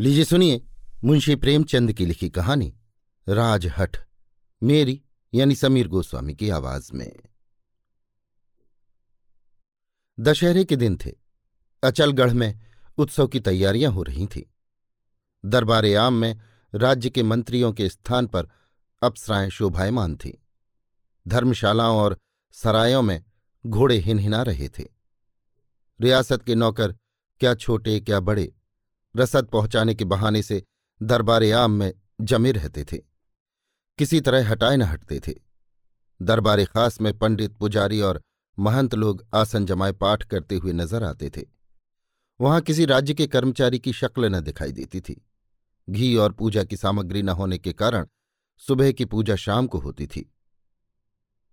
लीजिए सुनिए मुंशी प्रेमचंद की लिखी कहानी, राजहठ, मेरी यानी समीर गोस्वामी की आवाज़ में। दशहरे के दिन थे। अचलगढ़ में उत्सव की तैयारियाँ हो रही थीं। दरबार आम में राज्य के मंत्रियों के स्थान पर अप्सराएँ शोभायमान थीं। धर्मशालाओं और सरायों में घोड़े हिनहिना रहे थे। रियासत के नौकर क्या छोटे क्या बड़े रसद पहुँचाने के बहाने से दरबार आम में जमे रहते थे। किसी तरह हटाए न हटते थे। दरबार खास में पंडित, पुजारी और महंत लोग आसन जमाए पाठ करते हुए नज़र आते थे। वहाँ किसी राज्य के कर्मचारी की शक्ल न दिखाई देती थी। घी और पूजा की सामग्री न होने के कारण सुबह की पूजा शाम को होती थी।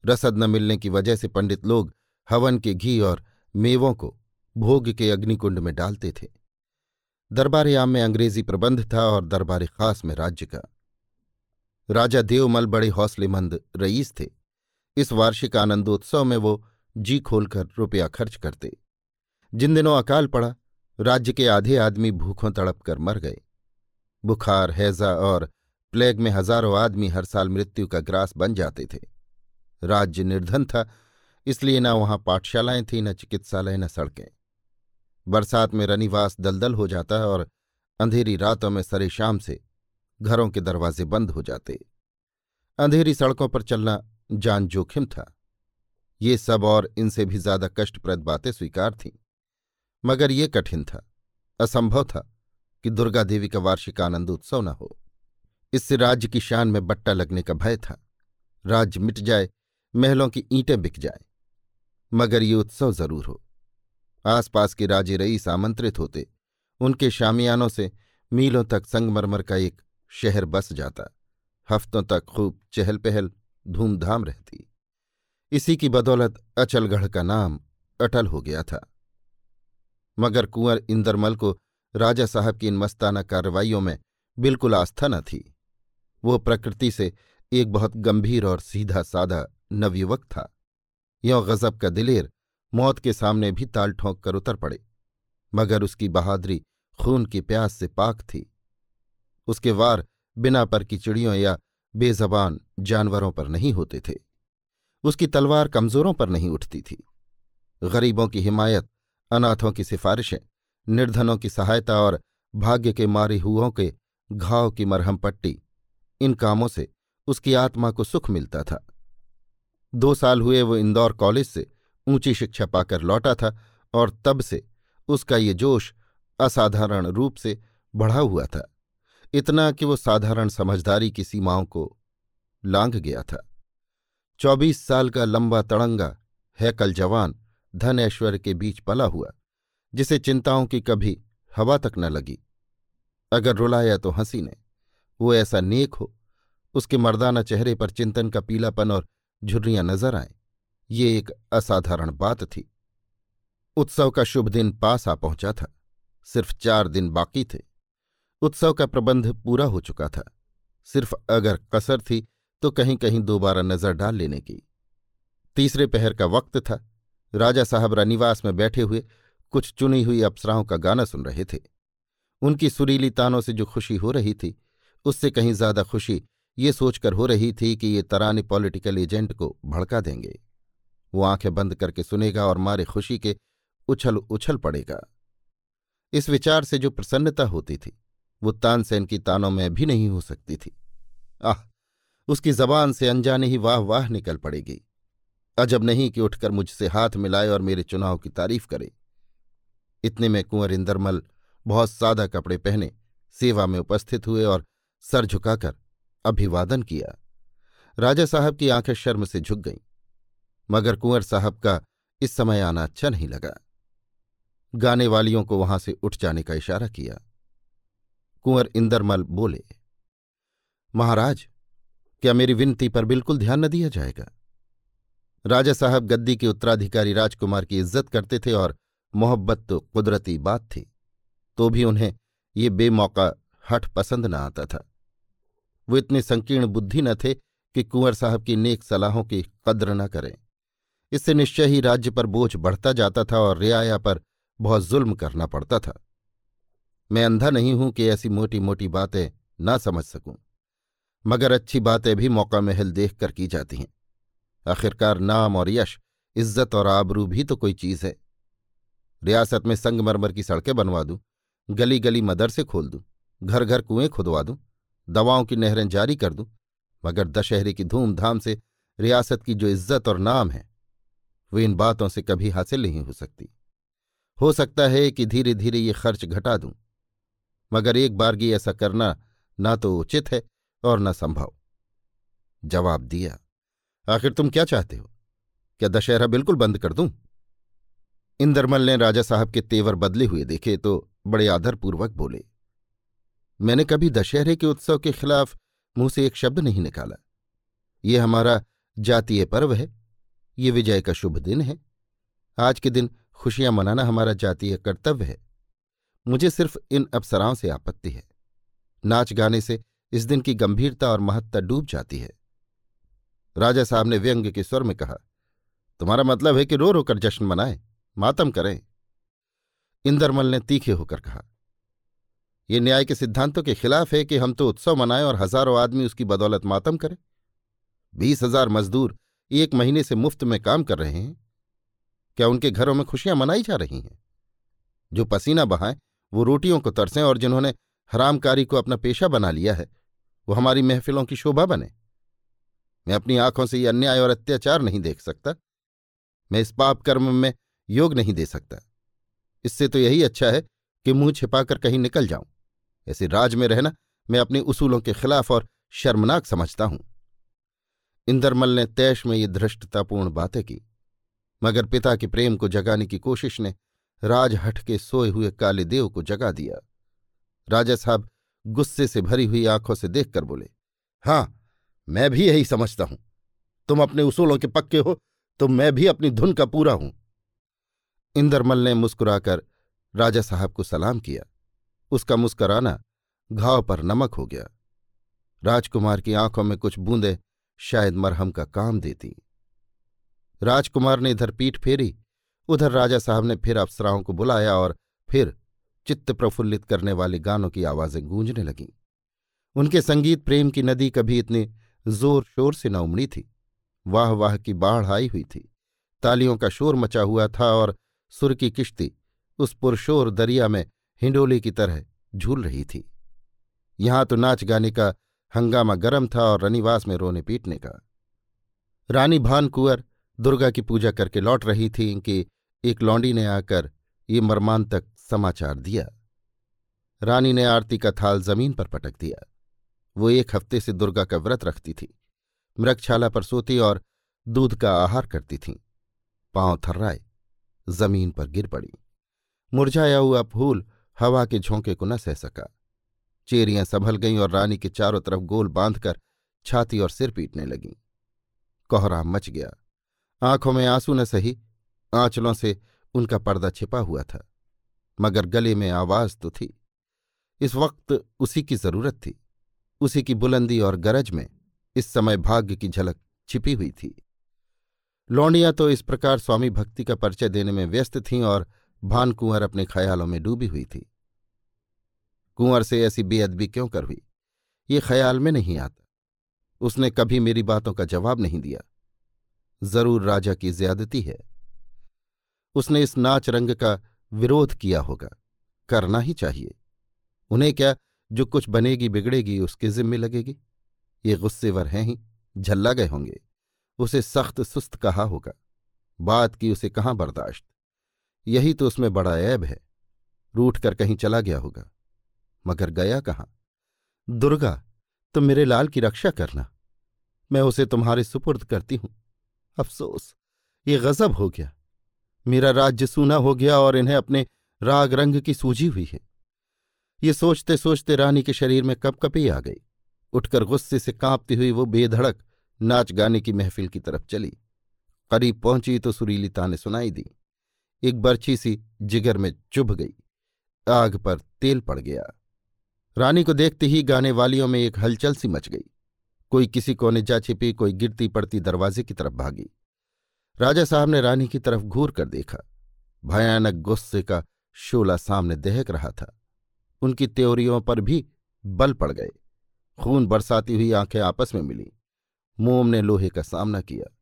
रसद न मिलने की वजह से पंडित लोग हवन के घी और मेवों को भोग के अग्निकुंड में डालते थे। दरबार आम में अंग्रेज़ी प्रबंध था और दरबार खास में राज्य का। राजा देवमल बड़े हौसलेमंद रईस थे। इस वार्षिक आनंदोत्सव में वो जी खोलकर रुपया खर्च करते। जिन दिनों अकाल पड़ा, राज्य के आधे आदमी भूखों तड़प कर मर गए। बुखार, हैजा और प्लेग में हज़ारों आदमी हर साल मृत्यु का ग्रास बन जाते थे। राज्य निर्धन था, इसलिए न वहाँ पाठशालाएँ थीं, न चिकित्सालय, न सड़कें। बरसात में रनिवास दलदल हो जाता है और अंधेरी रातों में सरे शाम से घरों के दरवाजे बंद हो जाते। अंधेरी सड़कों पर चलना जान जोखिम था। ये सब और इनसे भी ज़्यादा कष्टप्रद बातें स्वीकार थीं। मगर ये कठिन था, असंभव था कि दुर्गा देवी का वार्षिक आनंद उत्सव न हो। इससे राज्य की शान में बट्टा लगने का भय था। राज्य मिट जाए, महलों की ईंटें बिक जाए। मगर ये उत्सव ज़रूर हो। आसपास के राजे रईस आमंत्रित होते। उनके शामियानों से मीलों तक संगमरमर का एक शहर बस जाता। हफ्तों तक खूब चहल पहल धूमधाम रहती। इसी की बदौलत अचलगढ़ का नाम अटल हो गया था। मगर कुंवर इंदरमल को राजा साहब की इन मस्ताना कार्रवाइयों में बिल्कुल आस्था न थी। वो प्रकृति से एक बहुत गंभीर और सीधा साधा नवयुवक था। यों गजब का दिलेर मौत के सामने भी ताल ठोंक कर उतर पड़े, मगर उसकी बहादुरी खून की प्यास से पाक थी। उसके वार बिना पर की चिड़ियों या बेजबान जानवरों पर नहीं होते थे। उसकी तलवार कमजोरों पर नहीं उठती थी। गरीबों की हिमायत, अनाथों की सिफारिशें, निर्धनों की सहायता और भाग्य के मारे हुओं के घाव की मरहम पट्टी, इन कामों से उसकी आत्मा को सुख मिलता था। दो साल हुए वो इंदौर कॉलेज से ऊँची शिक्षा पाकर लौटा था और तब से उसका ये जोश असाधारण रूप से बढ़ा हुआ था। इतना कि वो साधारण समझदारी की सीमाओं को लांघ गया था। चौबीस साल का लंबा तड़ंगा हैकल जवान, धन ऐश्वर्य के बीच पला हुआ, जिसे चिंताओं की कभी हवा तक न लगी। अगर रुलाया तो हँसी ने, वो ऐसा नेक हो, उसके मर्दाना चेहरे पर चिंतन का पीलापन और झुर्रियाँ नज़र आए ये एक असाधारण बात थी। उत्सव का शुभ दिन पास आ पहुँचा था। सिर्फ़ चार दिन बाकी थे। उत्सव का प्रबंध पूरा हो चुका था। सिर्फ़ अगर कसर थी तो कहीं कहीं दोबारा नज़र डाल लेने की। तीसरे पहर का वक्त था। राजा साहब रनिवास में बैठे हुए कुछ चुनी हुई अप्सराओं का गाना सुन रहे थे। उनकी सुरीली तानों से जो खुशी हो रही थी, उससे कहीं ज़्यादा खुशी ये सोचकर हो रही थी कि ये तराने पॉलिटिकल एजेंट को भड़का देंगे। वो आँखें बंद करके सुनेगा और मारे खुशी के उछल उछल पड़ेगा। इस विचार से जो प्रसन्नता होती थी, वो तानसेन की तानों में भी नहीं हो सकती थी। आह, उसकी जबान से अनजाने ही वाह वाह निकल पड़ेगी। अजब नहीं कि उठकर मुझसे हाथ मिलाए और मेरे चुनाव की तारीफ़ करे। इतने में कुंवर इंदरमल बहुत सादा कपड़े पहने सेवा में उपस्थित हुए और सर झुकाकर अभिवादन किया। राजा साहब की आँखें शर्म से झुक गईं। मगर कुंवर साहब का इस समय आना अच्छा नहीं लगा। गाने वालियों को वहाँ से उठ जाने का इशारा किया। कुंवर इंदरमल बोले, महाराज, क्या मेरी विनती पर बिल्कुल ध्यान न दिया जाएगा? राजा साहब गद्दी के उत्तराधिकारी राजकुमार की इज़्ज़त करते थे और मोहब्बत तो कुदरती बात थी तो भी उन्हें ये बेमौका हठ पसंद न आता था। वो इतने संकीर्ण बुद्धि न थे कि कुंवर साहब की नेक सलाहों की कद्र न करें। इससे निश्चय ही राज्य पर बोझ बढ़ता जाता था और रियाया पर बहुत जुल्म करना पड़ता था। मैं अंधा नहीं हूँ कि ऐसी मोटी मोटी बातें ना समझ सकूँ, मगर अच्छी बातें भी मौका महल देख कर की जाती हैं। आखिरकार नाम और यश, इज़्ज़त और आबरू भी तो कोई चीज़ है। रियासत में संगमरमर की सड़कें बनवा दूँ गली गली मदरसे खोल दूँ घर घर कुएँ खुदवा दूँ, दवाओं की नहरें जारी कर दूँ, मगर दशहरे की धूमधाम से रियासत की जो इज़्ज़त और नाम है वो इन बातों से कभी हासिल नहीं हो सकती। हो सकता है कि धीरे धीरे ये खर्च घटा दूँ, मगर एक बारगी ऐसा करना ना तो उचित है और न संभव। जवाब दिया, आखिर तुम क्या चाहते हो? क्या दशहरा बिल्कुल बंद कर दूँ? इंदरमल ने राजा साहब के तेवर बदले हुए देखे तो बड़े आदरपूर्वक बोले, मैंने कभी दशहरे के उत्सव के खिलाफ मुँह से एक शब्द नहीं निकाला। ये हमारा जातीय पर्व है। ये विजय का शुभ दिन है। आज के दिन खुशियाँ मनाना हमारा जातीय कर्तव्य है। मुझे सिर्फ़ इन अप्सराओं से आपत्ति है। नाच गाने से इस दिन की गंभीरता और महत्ता डूब जाती है। राजा साहब ने व्यंग के स्वर में कहा, तुम्हारा मतलब है कि रो रो कर जश्न मनाएँ, मातम करें। इंदरमल ने तीखे होकर कहा यह न्याय के सिद्धांतों के खिलाफ है कि हम तो उत्सव मनाएँ और हज़ारों आदमी उसकी बदौलत मातम करें। बीस हज़ार मजदूर एक महीने से मुफ़्त में काम कर रहे हैं। क्या उनके घरों में खुशियाँ मनाई जा रही हैं? जो पसीना बहाएँ, वो रोटियों को तरसें और जिन्होंने हरामकारी को अपना पेशा बना लिया है, वो हमारी महफिलों की शोभा बने। मैं अपनी आँखों से ये अन्याय और अत्याचार नहीं देख सकता। मैं इस पाप कर्म में योग नहीं दे सकता। इससे तो यही अच्छा है कि मुँह छिपाकर कहीं निकल जाऊँ। ऐसे राज में रहना मैं अपने उसूलों के खिलाफ और शर्मनाक समझता हूँ। इंदरमल ने तैश में ये धृष्टतापूर्ण बातें की, मगर पिता के प्रेम को जगाने की कोशिश ने राजहट के सोए हुए काले देव को जगा दिया। राजा साहब गुस्से से भरी हुई आँखों से देखकर बोले, हाँ, मैं भी यही समझता हूँ। तुम अपने उसूलों के पक्के हो तो मैं भी अपनी धुन का पूरा हूँ। इंदरमल ने मुस्कुराकर राजा साहब को सलाम किया। उसका मुस्कराना घाव पर नमक हो गया। राजकुमार की आँखों में कुछ बूंदे शायद मरहम का काम देती। राजकुमार ने इधर पीठ फेरी, उधर राजा साहब ने फिर अप्सराओं को बुलाया और फिर चित्त प्रफुल्लित करने वाले गानों की आवाज़ें गूंजने लगीं। उनके संगीत प्रेम की नदी कभी इतने ज़ोर शोर से न उमड़ी थी। वाह वाह की बाढ़ आई हुई थी। तालियों का शोर मचा हुआ था और सुर की किश्ती उस पुरशोर दरिया में हिंडोली की तरह झूल रही थी। यहाँ तो नाच गाने का हंगामा गर्म था और रनिवास में रोने पीटने का। रानी भान कुंवर दुर्गा की पूजा करके लौट रही थी कि एक लौंडी ने आकर ये मर्मांतक समाचार दिया। रानी ने आरती का थाल ज़मीन पर पटक दिया। वो एक हफ़्ते से दुर्गा का व्रत रखती थी मृगछाला पर सोती और दूध का आहार करती थीं। पाँव थर्राए, ज़मीन पर गिर पड़ी। मुरझाया हुआ फूल हवा के झोंके को न सह सका। चेरियाँ संभल गईं और रानी के चारों तरफ़ गोल बांधकर छाती और सिर पीटने लगीं। कोहराम मच गया। आँखों में आँसू न सही, आंचलों से उनका पर्दा छिपा हुआ था, मगर गले में आवाज़ तो थी। इस वक्त उसी की ज़रूरत थी, उसी की बुलंदी और गरज में इस समय भाग्य की झलक छिपी हुई थी। लौंडियाँ तो इस प्रकार स्वामी भक्ति का परिचय देने में व्यस्त थीं और भानकुंवर अपने ख्यालों में डूबी हुई थी। कुंवर से ऐसी बेअदबी क्यों कर हुई? ये ख्याल में नहीं आता। उसने कभी मेरी बातों का जवाब नहीं दिया। ज़रूर राजा की ज्यादती है। उसने इस नाच रंग का विरोध किया होगा। करना ही चाहिए। उन्हें क्या जो कुछ बनेगी बिगड़ेगी उसके जिम्मे लगेगी? ये गुस्सेवर हैं ही। झल्ला गए होंगे। उसे सख्त सुस्त कहा होगा। बात की उसे कहाँ बर्दाश्त? यही तो उसमें बड़ा ऐब है। रूठ कर कहीं चला गया होगा। मगर गया कहाँ? दुर्गा, तुम मेरे लाल की रक्षा करना। मैं उसे तुम्हारे सुपुर्द करती हूँ। अफसोस, ये गजब हो गया। मेरा राज्य सूना हो गया और इन्हें अपने राग रंग की सूझी हुई है। ये सोचते सोचते रानी के शरीर में कपकपी आ गई। उठकर गुस्से से कांपती हुई वो बेधड़क नाच गाने की महफिल की तरफ़ चली। करीब पहुँची तो सुरीली ताने सुनाई दी। एक बर्छी सी जिगर में चुभ गई। आग पर तेल पड़ गया। रानी को देखते ही गाने वालियों में एक हलचल सी मच गई। कोई किसी कोने जा छिपी, कोई गिरती पड़ती दरवाजे की तरफ़ भागी। राजा साहब ने रानी की तरफ़ घूर कर देखा। भयानक गुस्से का शोला सामने दहक रहा था। उनकी त्योरियों पर भी बल पड़ गए। खून बरसाती हुई आँखें आपस में मिली। मोम ने लोहे का सामना किया।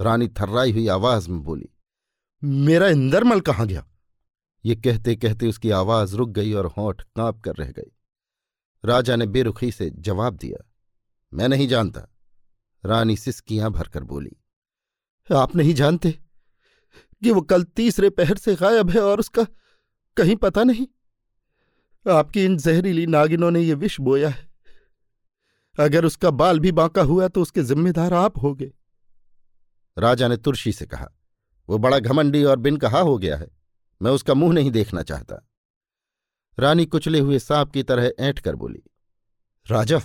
रानी थर्राई हुई आवाज़ में बोली, मेरा इंदरमल कहाँ गया? ये कहते कहते उसकी आवाज़ रुक गई और होंठ काँप कर रह गई। राजा ने बेरुखी से जवाब दिया, मैं नहीं जानता। रानी सिसकियाँ भरकर बोली, आप नहीं जानते कि वो कल तीसरे पहर से गायब है और उसका कहीं पता नहीं? आपकी इन जहरीली नागिनों ने यह विष बोया है। अगर उसका बाल भी बांका हुआ तो उसके जिम्मेदार आप होगे। राजा ने तुर्शी से कहा, वो बड़ा घमंडी और बिन कहा हो गया है। मैं उसका मुँह नहीं देखना चाहता। रानी कुचले हुए सांप की तरह ऐंठ कर बोली, राजा,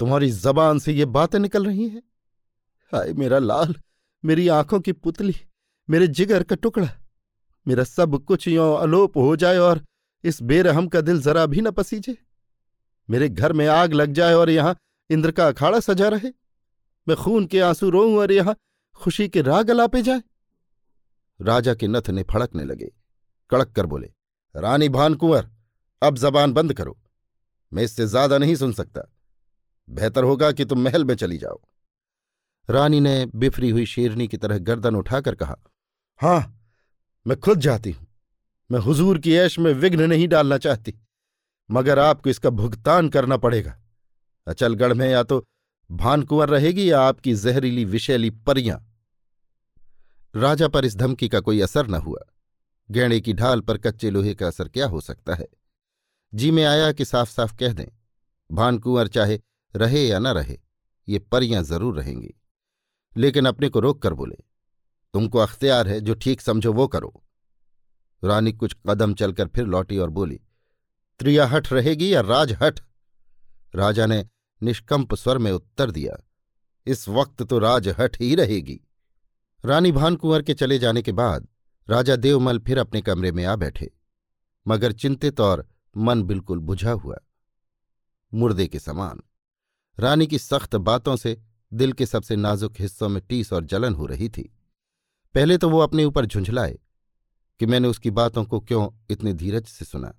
तुम्हारी जबान से ये बातें निकल रही हैं। हाय मेरा लाल, मेरी आँखों की पुतली, मेरे जिगर का टुकड़ा, मेरा सब कुछ यों अलोप हो जाए और इस बेरहम का दिल जरा भी न पसीजे। मेरे घर में आग लग जाए और यहाँ इंद्र का अखाड़ा सजा रहे। मैं खून के आँसू रोऊं और यहाँ खुशी के राग अलापे जाए। राजा के नथ ने फड़कने लगे, कड़क कर बोले, रानी भान कुंवर अब जबान बंद करो। मैं इससे ज़्यादा नहीं सुन सकता। बेहतर होगा कि तुम महल में चली जाओ। रानी ने बिफरी हुई शेरनी की तरह गर्दन उठाकर कहा, हाँ, मैं खुद जाती हूँ। मैं हुजूर की ऐश में विघ्न नहीं डालना चाहती, मगर आपको इसका भुगतान करना पड़ेगा। अचलगढ़ में या तो भानकुंवर रहेगी या आपकी जहरीली विषैली परियाँ। राजा पर इस धमकी का कोई असर न हुआ। गैणे की ढाल पर कच्चे लोहे का असर क्या हो सकता है? जी में आया कि साफ़ साफ़ कह दें, भानकुंवर चाहे रहे या न रहे, ये परियाँ ज़रूर रहेंगी। लेकिन अपने को रोक कर बोले, तुमको अख्तियार है, जो ठीक समझो वो करो। रानी कुछ कदम चलकर फिर लौटी और बोली, त्रियाहट रहेगी या राजहट? राजा ने निष्कंप स्वर में उत्तर दिया, इस वक्त तो राजहट ही रहेगी। रानी भानकुंवर के चले जाने के बाद राजा देवमल फिर अपने कमरे में आ बैठे, मगर चिंतित और मन बिल्कुल बुझा हुआ। मुर्दे के समान। रानी की सख्त बातों से दिल के सबसे नाजुक हिस्सों में टीस और जलन हो रही थी। पहले तो वो अपने ऊपर झुंझलाए कि मैंने उसकी बातों को क्यों इतने धीरज से सुना।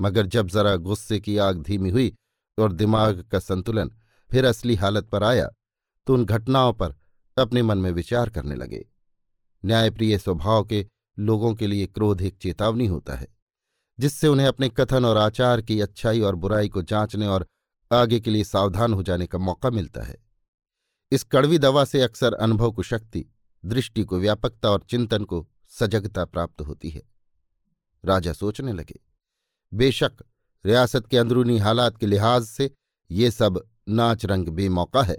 मगर जब जरा गुस्से की आग धीमी हुई और दिमाग का संतुलन फिर असली हालत पर आया तो उन घटनाओं पर अपने मन में विचार करने लगे। न्यायप्रिय स्वभाव के लोगों के लिए क्रोध एक चेतावनी होता है। जिससे उन्हें अपने कथन और आचार की अच्छाई और बुराई को जांचने और आगे के लिए सावधान हो जाने का मौका मिलता है। इस कड़वी दवा से अक्सर अनुभव को शक्ति, दृष्टि को व्यापकता और चिंतन को सजगता प्राप्त होती है। राजा सोचने लगे, बेशक, रियासत के अंदरूनी हालात के लिहाज से ये सब नाच रंग बेमौका है।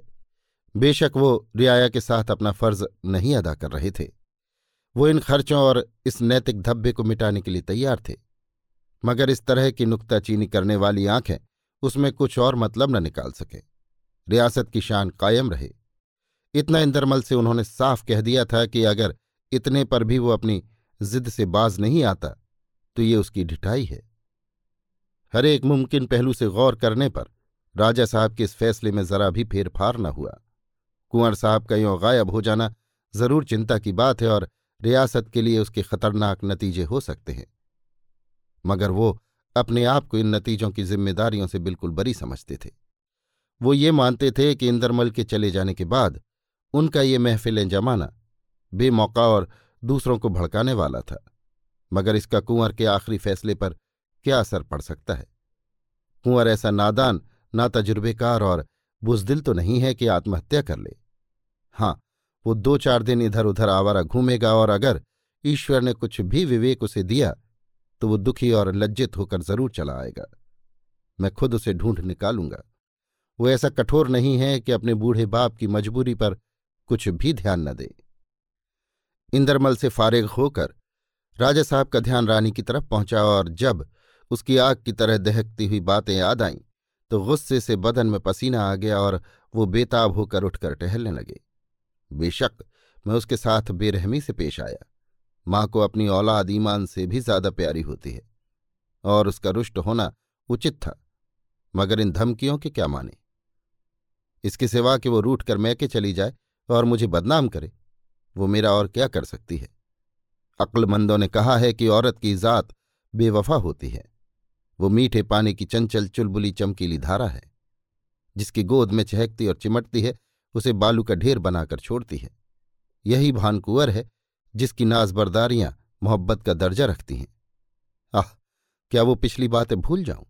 बेशक वो रियाया के साथ अपना फ़र्ज़ नहीं अदा कर रहे थे। वो इन खर्चों और इस नैतिक धब्बे को मिटाने के लिए तैयार थे। मगर इस तरह की नुकताचीनी करने वाली आँखें उसमें कुछ और मतलब न निकाल सके। रियासत की शान कायम रहे। इतना इंदरमल से उन्होंने साफ़ कह दिया था कि अगर इतने पर भी वो अपनी जिद से बाज नहीं आता तो ये उसकी ढिठाई है। हर एक मुमकिन पहलू से गौर करने पर राजा साहब के इस फैसले में जरा भी फेरफार न हुआ। कुंवर साहब का यों गायब हो जाना ज़रूर चिंता की बात है और रियासत के लिए उसके खतरनाक नतीजे हो सकते हैं। मगर वो अपने आप को इन नतीजों की जिम्मेदारियों से बिल्कुल बरी समझते थे। वो ये मानते थे कि इंदरमल के चले जाने के बाद उनका ये महफिलें जमाना बेमौका और दूसरों को भड़काने वाला था, मगर इसका कुंवर के आखिरी फैसले पर क्या असर पड़ सकता है? कुंवर ऐसा नादान, ना तजुर्बेकार और बुजदिल तो नहीं है कि आत्महत्या कर ले। हाँ वो दो चार दिन इधर उधर आवारा घूमेगा और अगर ईश्वर ने कुछ भी विवेक उसे दिया तो वो दुखी और लज्जित होकर ज़रूर चला आएगा। मैं खुद उसे ढूंढ निकालूँगा। वो ऐसा कठोर नहीं है कि अपने बूढ़े बाप की मजबूरी पर कुछ भी ध्यान न दे। इंदरमल से फारिग होकर राजा साहब का ध्यान रानी की तरफ़ पहुँचा और जब उसकी आग की तरह दहकती हुई बातें याद आईं तो गुस्से से बदन में पसीना आ गया और वो बेताब होकर उठकर टहलने लगे। बेशक मैं उसके साथ बेरहमी से पेश आया। माँ को अपनी औलाद ईमान से भी ज़्यादा प्यारी होती है, और उसका रुष्ट होना उचित था, मगर इन धमकियों के क्या माने? इसके सिवा कि वो रूठ कर मैके चली जाए और मुझे बदनाम करे, वो मेरा और क्या कर सकती है? अक्लमंदों ने कहा है कि औरत की ज़ात बेवफा होती है, वो मीठे पानी की चंचल चुलबुली चमकीली धारा है, जिसकी गोद में चहकती और चिमटती है, उसे बालू का ढेर बनाकर छोड़ती है, यही भानकुंवर है जिसकी नाजबरदारियाँ मोहब्बत का दर्जा रखती हैं। आह, क्या वो पिछली बातें भूल जाऊँ?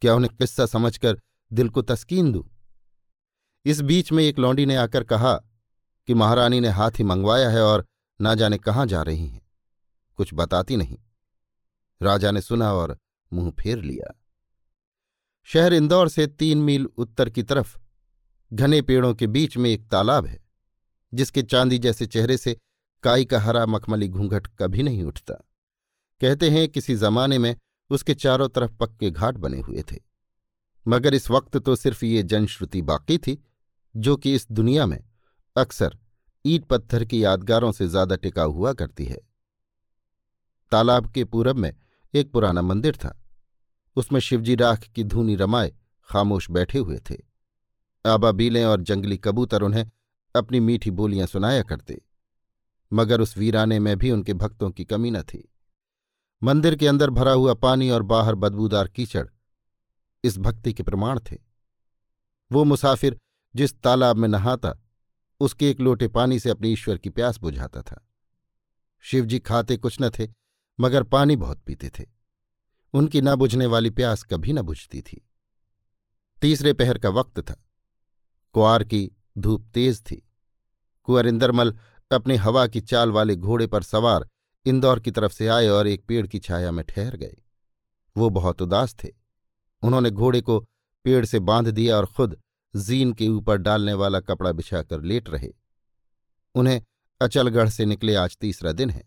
क्या उन्हें किस्सा समझकर दिल को तस्कीन दूँ? इस बीच में एक लौंडी ने आकर कहा कि महारानी ने हाथी मंगवाया है और ना जाने कहाँ जा रही हैं। कुछ बताती नहीं। राजा ने सुना और मुँह फेर लिया। शहर इंदौर से तीन मील उत्तर की तरफ़ घने पेड़ों के बीच में एक तालाब है, जिसके चांदी जैसे चेहरे से काई का हरा मखमली घूंघट कभी नहीं उठता। कहते हैं किसी जमाने में उसके चारों तरफ़ पक्के घाट बने हुए थे। मगर इस वक्त तो सिर्फ़ ये जनश्रुति बाकी थी, जो कि इस दुनिया में अक्सर ईट पत्थर की यादगारों से ज़्यादा टिकाऊ हुआ करती है। तालाब के पूरब में एक पुराना मंदिर था। उसमें शिवजी राख की धूनी रमाए खामोश बैठे हुए थे। आबाबीलें और जंगली कबूतर उन्हें अपनी मीठी बोलियाँ सुनाया करते। मगर उस वीराने में भी उनके भक्तों की कमी न थी। मंदिर के अंदर भरा हुआ पानी और बाहर बदबूदार कीचड़ इस भक्ति के प्रमाण थे। वो मुसाफिर जिस तालाब में नहाता, उसके एक लोटे पानी से अपने ईश्वर की प्यास बुझाता था। शिवजी खाते कुछ न थे, मगर पानी बहुत पीते थे। उनकी न बुझने वाली प्यास कभी न बुझती थी। तीसरे पहर का वक्त था। कुआर की धूप तेज थी। कुंवर इंदरमल अपने हवा की चाल वाले घोड़े पर सवार इंदौर की तरफ़ से आए और एक पेड़ की छाया में ठहर गए। वो बहुत उदास थे। उन्होंने घोड़े को पेड़ से बाँध दिया और खुद जीन के ऊपर डालने वाला कपड़ा बिछाकर लेट रहे। उन्हें अचलगढ़ से निकले आज तीसरा दिन है,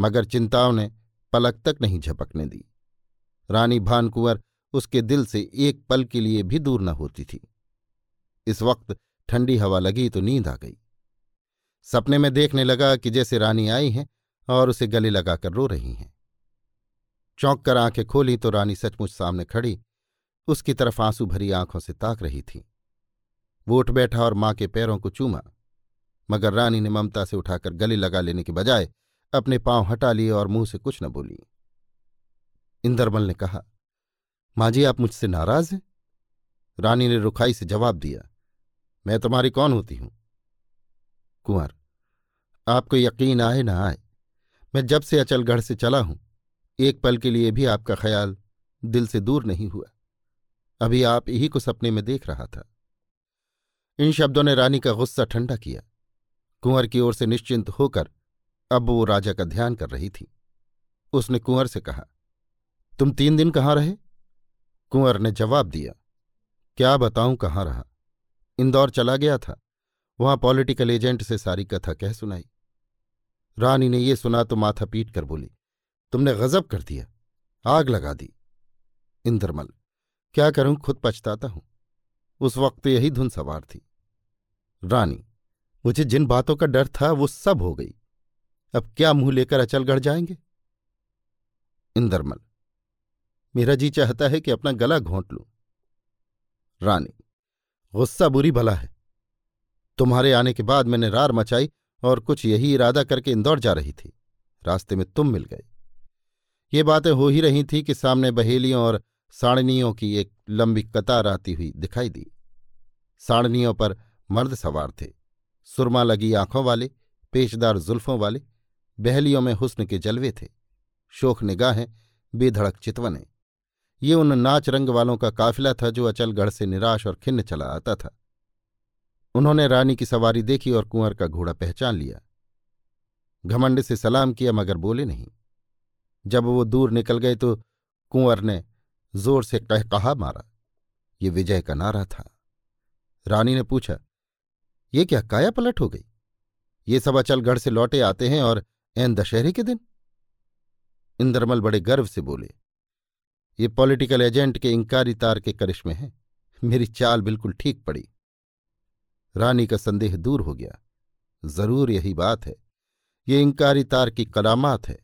मगर चिंताओं ने पलक तक नहीं झपकने दी। रानी भानकुंवर उसके दिल से एक पल के लिए भी दूर न होती थी। इस वक्त ठंडी हवा लगी तो नींद आ गई। सपने में देखने लगा कि जैसे रानी आई हैं और उसे गले लगाकर रो रही हैं। चौंक कर आँखें खोली तो रानी सचमुच सामने खड़ी, उसकी तरफ़ आँसू भरी आँखों से ताक रही थी। वो उठ बैठा और माँ के पैरों को चूमा, मगर रानी ने ममता से उठाकर गले लगा लेने के बजाय अपने पाँव हटा लिए और मुँह से कुछ न बोली। इंदरमल ने कहा, माँ जी, आप मुझसे नाराज़ हैं? रानी ने रुखाई से जवाब दिया, मैं तुम्हारी कौन होती हूँ? कुंवर, आपको यकीन आए ना आए, मैं जब से अचलगढ़ से चला हूँ, एक पल के लिए भी आपका ख्याल दिल से दूर नहीं हुआ। अभी आप यही को सपने में देख रहा था। इन शब्दों ने रानी का गुस्सा ठंडा किया। कुंवर की ओर से निश्चिंत होकर अब वो राजा का ध्यान कर रही थी। उसने कुंवर से कहा, तुम तीन दिन कहाँ रहे? कुंवर ने जवाब दिया, क्या बताऊँ कहाँ रहा? इंदौर चला गया था। वहाँ पॉलिटिकल एजेंट से सारी कथा कह सुनाई। रानी ने ये सुना तो माथा पीट कर बोली, तुमने गजब कर दिया, आग लगा दी। इंद्रमल, क्या करूँ, खुद पछताता हूँ। उस वक्त यही धुन सवार थी। रानी, मुझे जिन बातों का डर था वो सब हो गई। अब क्या मुँह लेकर अचलगढ़ जाएँगे? इंदरमल, मेरा जी चाहता है कि अपना गला घोंट लूँ। रानी, गुस्सा बुरी भला है। तुम्हारे आने के बाद मैंने रार मचाई और कुछ यही इरादा करके इंदौर जा रही थी। रास्ते में तुम मिल गए। ये बातें हो ही रही थी कि सामने बहेलियों और साड़नियों की एक लंबी कतार आती हुई दिखाई दी। साड़नियों पर मर्द सवार थे। सुरमा लगी आँखों वाले, पेशदार जुल्फों वाले, बहलियों में हुस्न के जलवे थे। शोख निगाहें, बेधड़क चितवने। ये उन नाच रंग वालों का काफिला था जो अचलगढ़ से निराश और खिन्न चला आता था। उन्होंने रानी की सवारी देखी और कुंवर का घोड़ा पहचान लिया। घमंड से सलाम किया, मगर बोले नहीं। जब वो दूर निकल गए तो कुंवर ने ज़ोर से कह कहा मारा। ये विजय का नारा था। रानी ने पूछा, ये क्या काया पलट हो गई? ये सब अचलगढ़ से लौटे आते हैं और एन दशहरे के दिन? इंद्रमल बड़े गर्व से बोले, ये पॉलिटिकल एजेंट के इंकारी तार के करिश्मे हैं। मेरी चाल बिल्कुल ठीक पड़ी। रानी का संदेह दूर हो गया। ज़रूर यही बात है। ये इंकारी तार की कलामात है।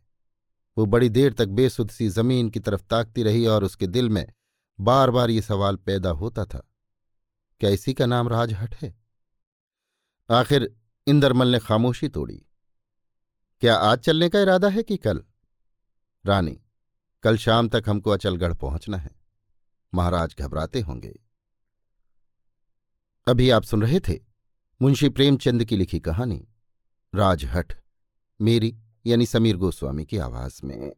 वो बड़ी देर तक बेसुध सी ज़मीन की तरफ़ ताकती रही और उसके दिल में बार बार ये सवाल पैदा होता था, क्या इसी का नाम राजहट है? आखिर इंदरमल ने खामोशी तोड़ी। क्या आज चलने का इरादा है कि कल? रानी, कल शाम तक हमको अचलगढ़ पहुँचना है। महाराज घबराते होंगे। अभी आप सुन रहे थे मुंशी प्रेमचंद की लिखी कहानी राजहट मेरी यानी समीर गोस्वामी की आवाज़ में।